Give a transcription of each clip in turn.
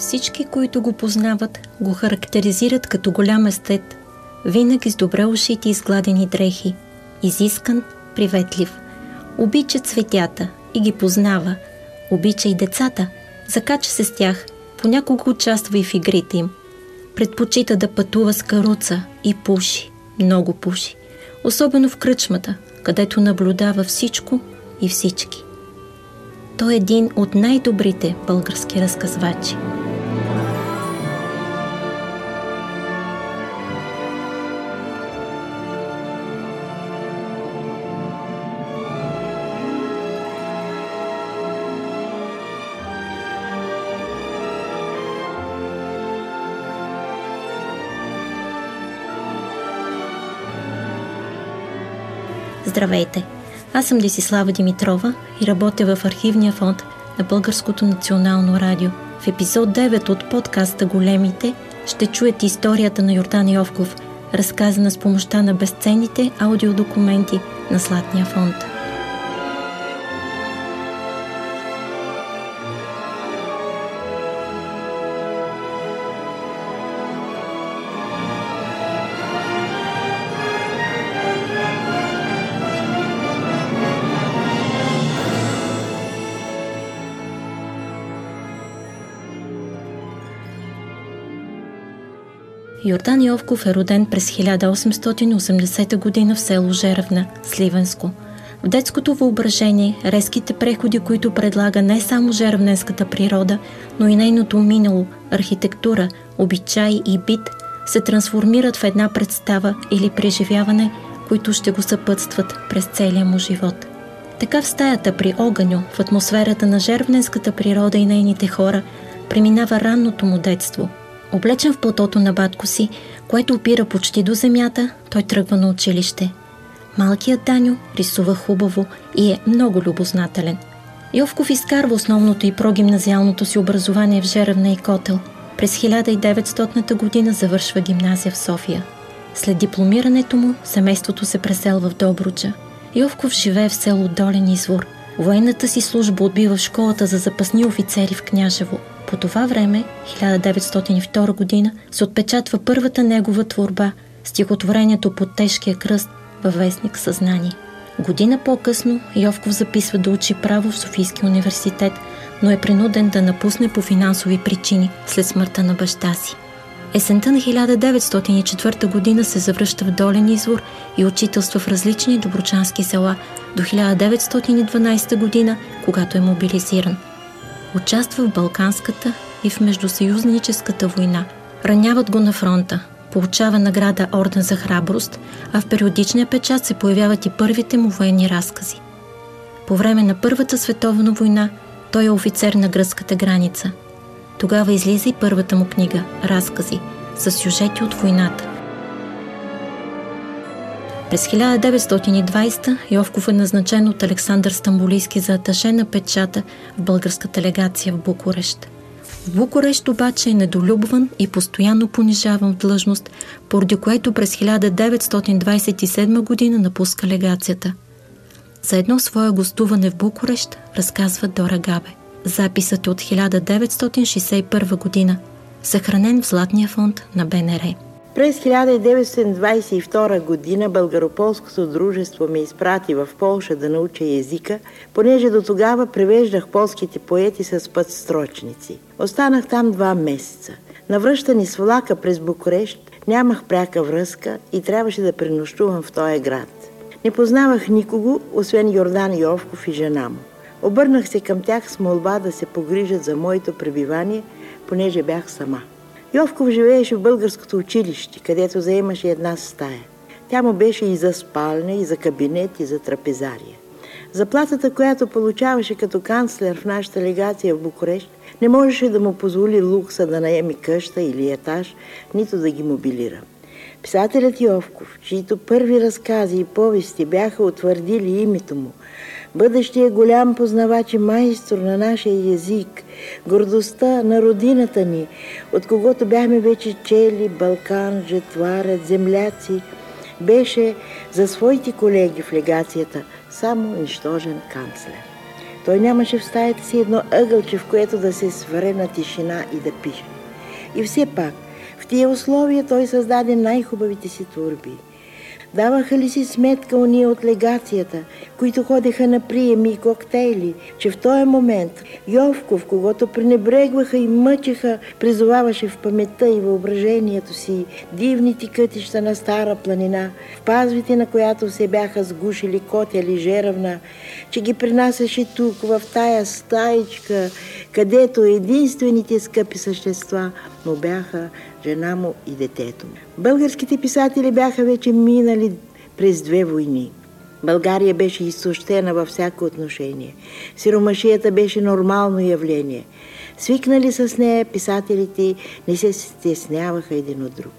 Всички, които го познават, го характеризират като голям естет, винаги с добре ушити и изгладени дрехи, изискан, приветлив. Обича цветята и ги познава, обича и децата, закача се с тях, понякога участва и в игрите им. Предпочита да пътува с каруца и пуши, много пуши, особено в кръчмата, където наблюдава всичко и всички. Той е един от най-добрите български разказвачи. Здравейте! Аз съм Десислава Димитрова и работя в архивния фонд на Българското национално радио. В епизод 9 от подкаста Големите ще чуете историята на Йордан Йовков, разказана с помощта на безценните аудиодокументи на Златния фонд. Йордан Йовков е роден през 1880 година в село Жеревна, Сливенско. В детското въображение резките преходи, които предлага не само жеревненската природа, но и нейното минало, архитектура, обичай и бит, се трансформират в една представа или преживяване, които ще го съпътстват през целия му живот. Така в стаята при огъньо, в атмосферата на жервненската природа и нейните хора, преминава ранното му детство – Облечен в платото на батко си, което опира почти до земята, той тръгва на училище. Малкият Даню рисува хубаво и е много любознателен. Йовков изкарва основното и прогимназиалното си образование в Жеревна и Котел. През 1900 година завършва гимназия в София. След дипломирането му, семейството се преселва в Добруджа. Йовков живее в село Долен извор. Военната си служба отбива в школата за запасни офицери в Княжево – по това време, 1902 година, се отпечатва първата негова творба – стихотворението под тежкия кръст във вестник Съзнание. Година по-късно Йовков записва да учи право в Софийския университет, но е принуден да напусне по финансови причини след смъртта на баща си. Есента на 1904 година се завръща в Долен извор и учителства в различни доброчански села до 1912 година, когато е мобилизиран – Участва в Балканската и в Междусъюзническата война. Раняват го на фронта. Получава награда Орден за храброст, а в периодичния печат се появяват и първите му военни разкази. По време на Първата световна война той е офицер на гръцката граница. Тогава излиза и първата му книга – Разкази, с сюжети от войната. През 1920 Йовков е назначен от Александър Стамбулийски за аташе на печата в българската легация в Букурещ. В Букурещ обаче е недолюбван и постоянно понижаван в длъжност, поради което през 1927 година напуска легацията. За едно свое гостуване в Букурещ разказва Дора Габе. Записът е от 1961 година, съхранен в Златния фонд на БНР. През 1922 година Българополското дружество ме изпрати в Полша да науча езика, понеже до тогава превеждах полските поети с пътстрочници. Останах там два месеца. Навръщани с влака през Букурещ нямах пряка връзка и трябваше да пренощувам в този град. Не познавах никого, освен Йордан Йовков и жена му. Обърнах се към тях с молба да се погрижат за моето пребивание, понеже бях сама. Йовков живееше в българското училище, където заемаше една стая. Тя му беше и за спалня, и за кабинет, и за трапезария. Заплатата, която получаваше като канцлер в нашата легация в Букурещ, не можеше да му позволи лукса да наеми къща или етаж, нито да ги мобилира. Писателят Йовков, чието първи разкази и повести бяха утвърдили името му, бъдещия голям познавач и майстор на нашия език, гордостта на родината ни, от когото бяхме вече чели Балкан, Жетварят, земляци, беше за своите колеги в легацията само нищожен канцлер. Той нямаше в стаята си едно ъгълче, в което да се сваре на тишина и да пише. И все пак, в тия условия той създаде най-хубавите си турби – Даваха ли си сметка уния от легацията, които ходеха на приеми и коктейли, че в този момент Йовков, когато пренебрегваха и мъчеха, призоваваше в паметта и въображението си дивните кътища на Стара планина, в пазвите на която се бяха сгушили котели жеравна, че ги принасяше тук, в тая стаичка, където единствените скъпи същества му бяха жена му и детето. Българските писатели бяха вече минали през две войни. България беше изсущена във всяко отношение. Сиромашията беше нормално явление. Свикнали с нея, писателите не се стесняваха един от друг.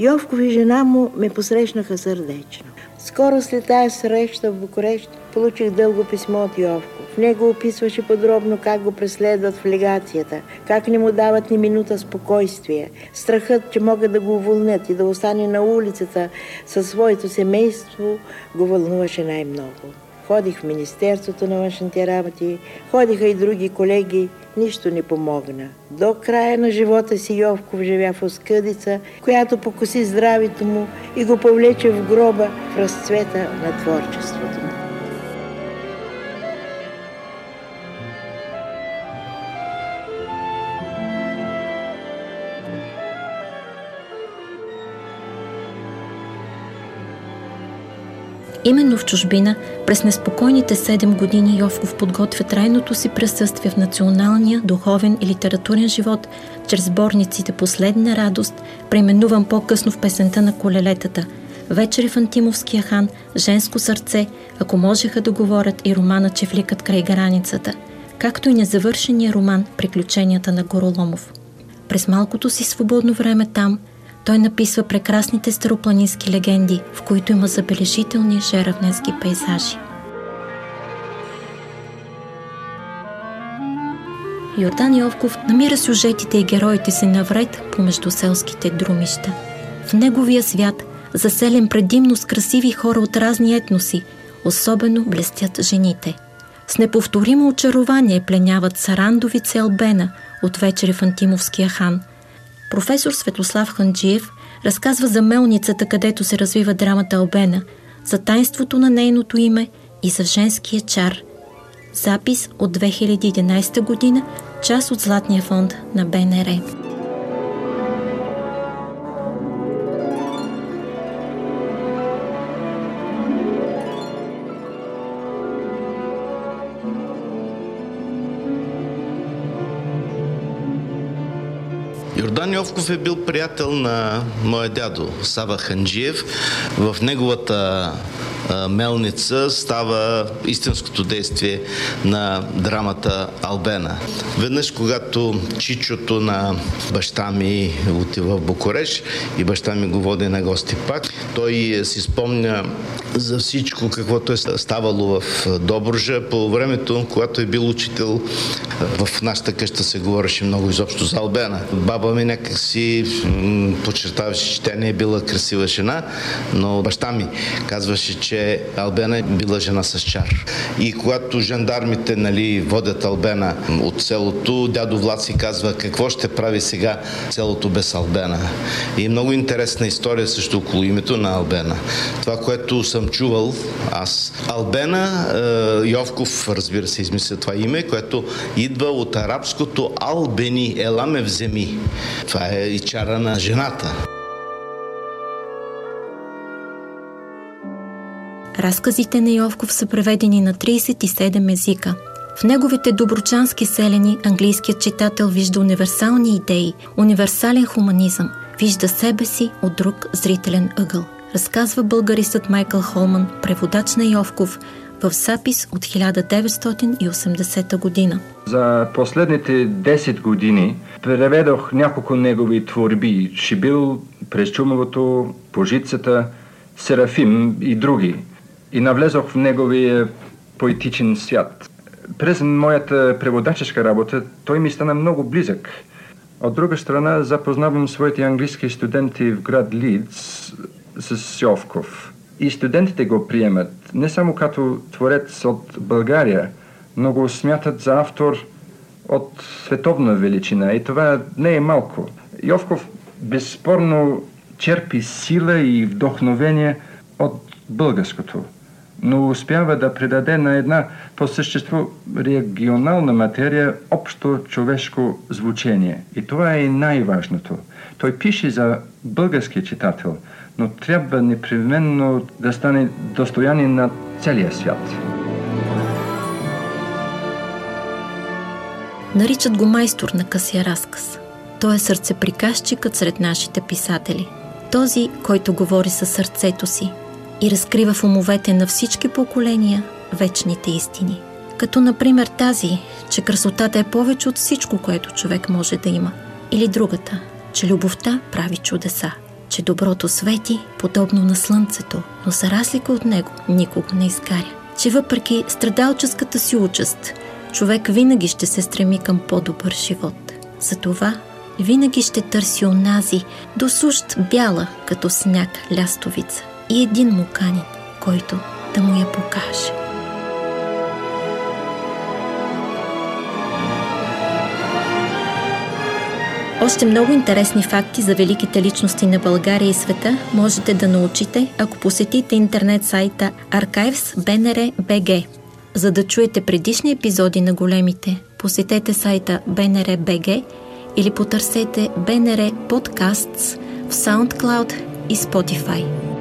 Йовков и жена му ме посрещнаха сърдечно. Скоро след тази среща в Букурещ получих дълго писмо от Йовко. В него описваше подробно как го преследват в легацията, как не му дават ни минута спокойствие. Страхът, че могат да го уволнят и да остане на улицата със своето семейство, го вълнуваше най-много. Ходих в Министерството на външните работи, ходиха и други колеги, нищо не помогна. До края на живота си Йовков живя в оскъдица, която покоси здравето му и го повлече в гроба в разцвета на творчеството. Именно в чужбина, през неспокойните 7 години Йовков подготвя трайното си присъствие в националния, духовен и литературен живот чрез сборниците Последна радост, преименуван по-късно в песента на колелетата, Вечери в Антимовския хан, Женско сърце, ако можеха да говорят и романа Чевликът край границата, както и незавършения роман Приключенията на Гороломов. През малкото си свободно време там – той написва прекрасните старопланински легенди, в които има забележителни жеравненски пейзажи. Йордан Йовков намира сюжетите и героите си навред помежду селските друмища. В неговия свят, заселен предимно с красиви хора от разни етноси, особено блестят жените. С неповторимо очарование пленяват Сарандовица Албена от вечери в Антимовския хан – Професор Светослав Ханджиев разказва за мелницата, където се развива драмата Албена, за тайнството на нейното име и за женския чар. Запис от 2011 година, част от Златния фонд на БНР. Йордан Йовков е бил приятел на моя дядо Сава Ханджиев. В неговата мелница става истинското действие на драмата Албена. Веднъж, когато чичото на баща ми отива в Букуреш и баща ми го води на гости пак, той си спомня за всичко, каквото е ставало в Добружа по времето, когато е бил учител. В нашата къща се говореше много изобщо за Албена. Баба ми някак си подчертаваше, че тя не е била красива жена, но баща ми казваше, че Албена е била жена с чар. И когато жандармите нали, водят Албена от селото, дядо Влад си казва какво ще прави сега селото без Албена. И много интересна история също около името на Албена. Това, което съм чувал аз. Албена, е, Йовков, разбира се, измисля това име, което идва от арабското Албени, еламе в земи. Това е и чара на жената. Разказите на Йовков са преведени на 37 езика. В неговите доброчански селени английският читател вижда универсални идеи, универсален хуманизъм, вижда себе си от друг зрителен ъгъл. Разказва българистът Майкъл Холман, преводач на Йовков, в запис от 1980 година. За последните 10 години преведох няколко негови творби. Шибил, През чумовото, Пожицата, Серафим и други – и навлезох в неговия поетичен свят. През моята преводаческа работа той ми стана много близък. От друга страна запознавам своите английски студенти в град Лидс с Сьовков. И студентите го приемат не само като творец от България, но го смятат за автор от световна величина и това не е малко. Йовков безспорно черпи сила и вдохновение от българското, но успява да придаде на една по същество регионална материя общо човешко звучение. И това е най-важното. Той пише за българския читател, но трябва непременно да стане достояние на целия свят. Наричат го майстор на късия разказ. Той е сърцеприказчикът сред нашите писатели. Този, който говори със сърцето си и разкрива в умовете на всички поколения вечните истини. Като например тази, че красотата е повече от всичко, което човек може да има. Или другата, че любовта прави чудеса. Че доброто свети, подобно на слънцето, но за разлика от него никого не изгаря. Че въпреки страдалческата си участ, човек винаги ще се стреми към по-добър живот. Затова винаги ще търси онази, досущ бяла, като сняг лястовица и един муканин, който да му я покаже. Още много интересни факти за великите личности на България и света можете да научите, ако посетите интернет сайта Archives BNR BG. За да чуете предишни епизоди на големите, посетете сайта BNR BG или потърсете BNR Podcasts в SoundCloud и Spotify.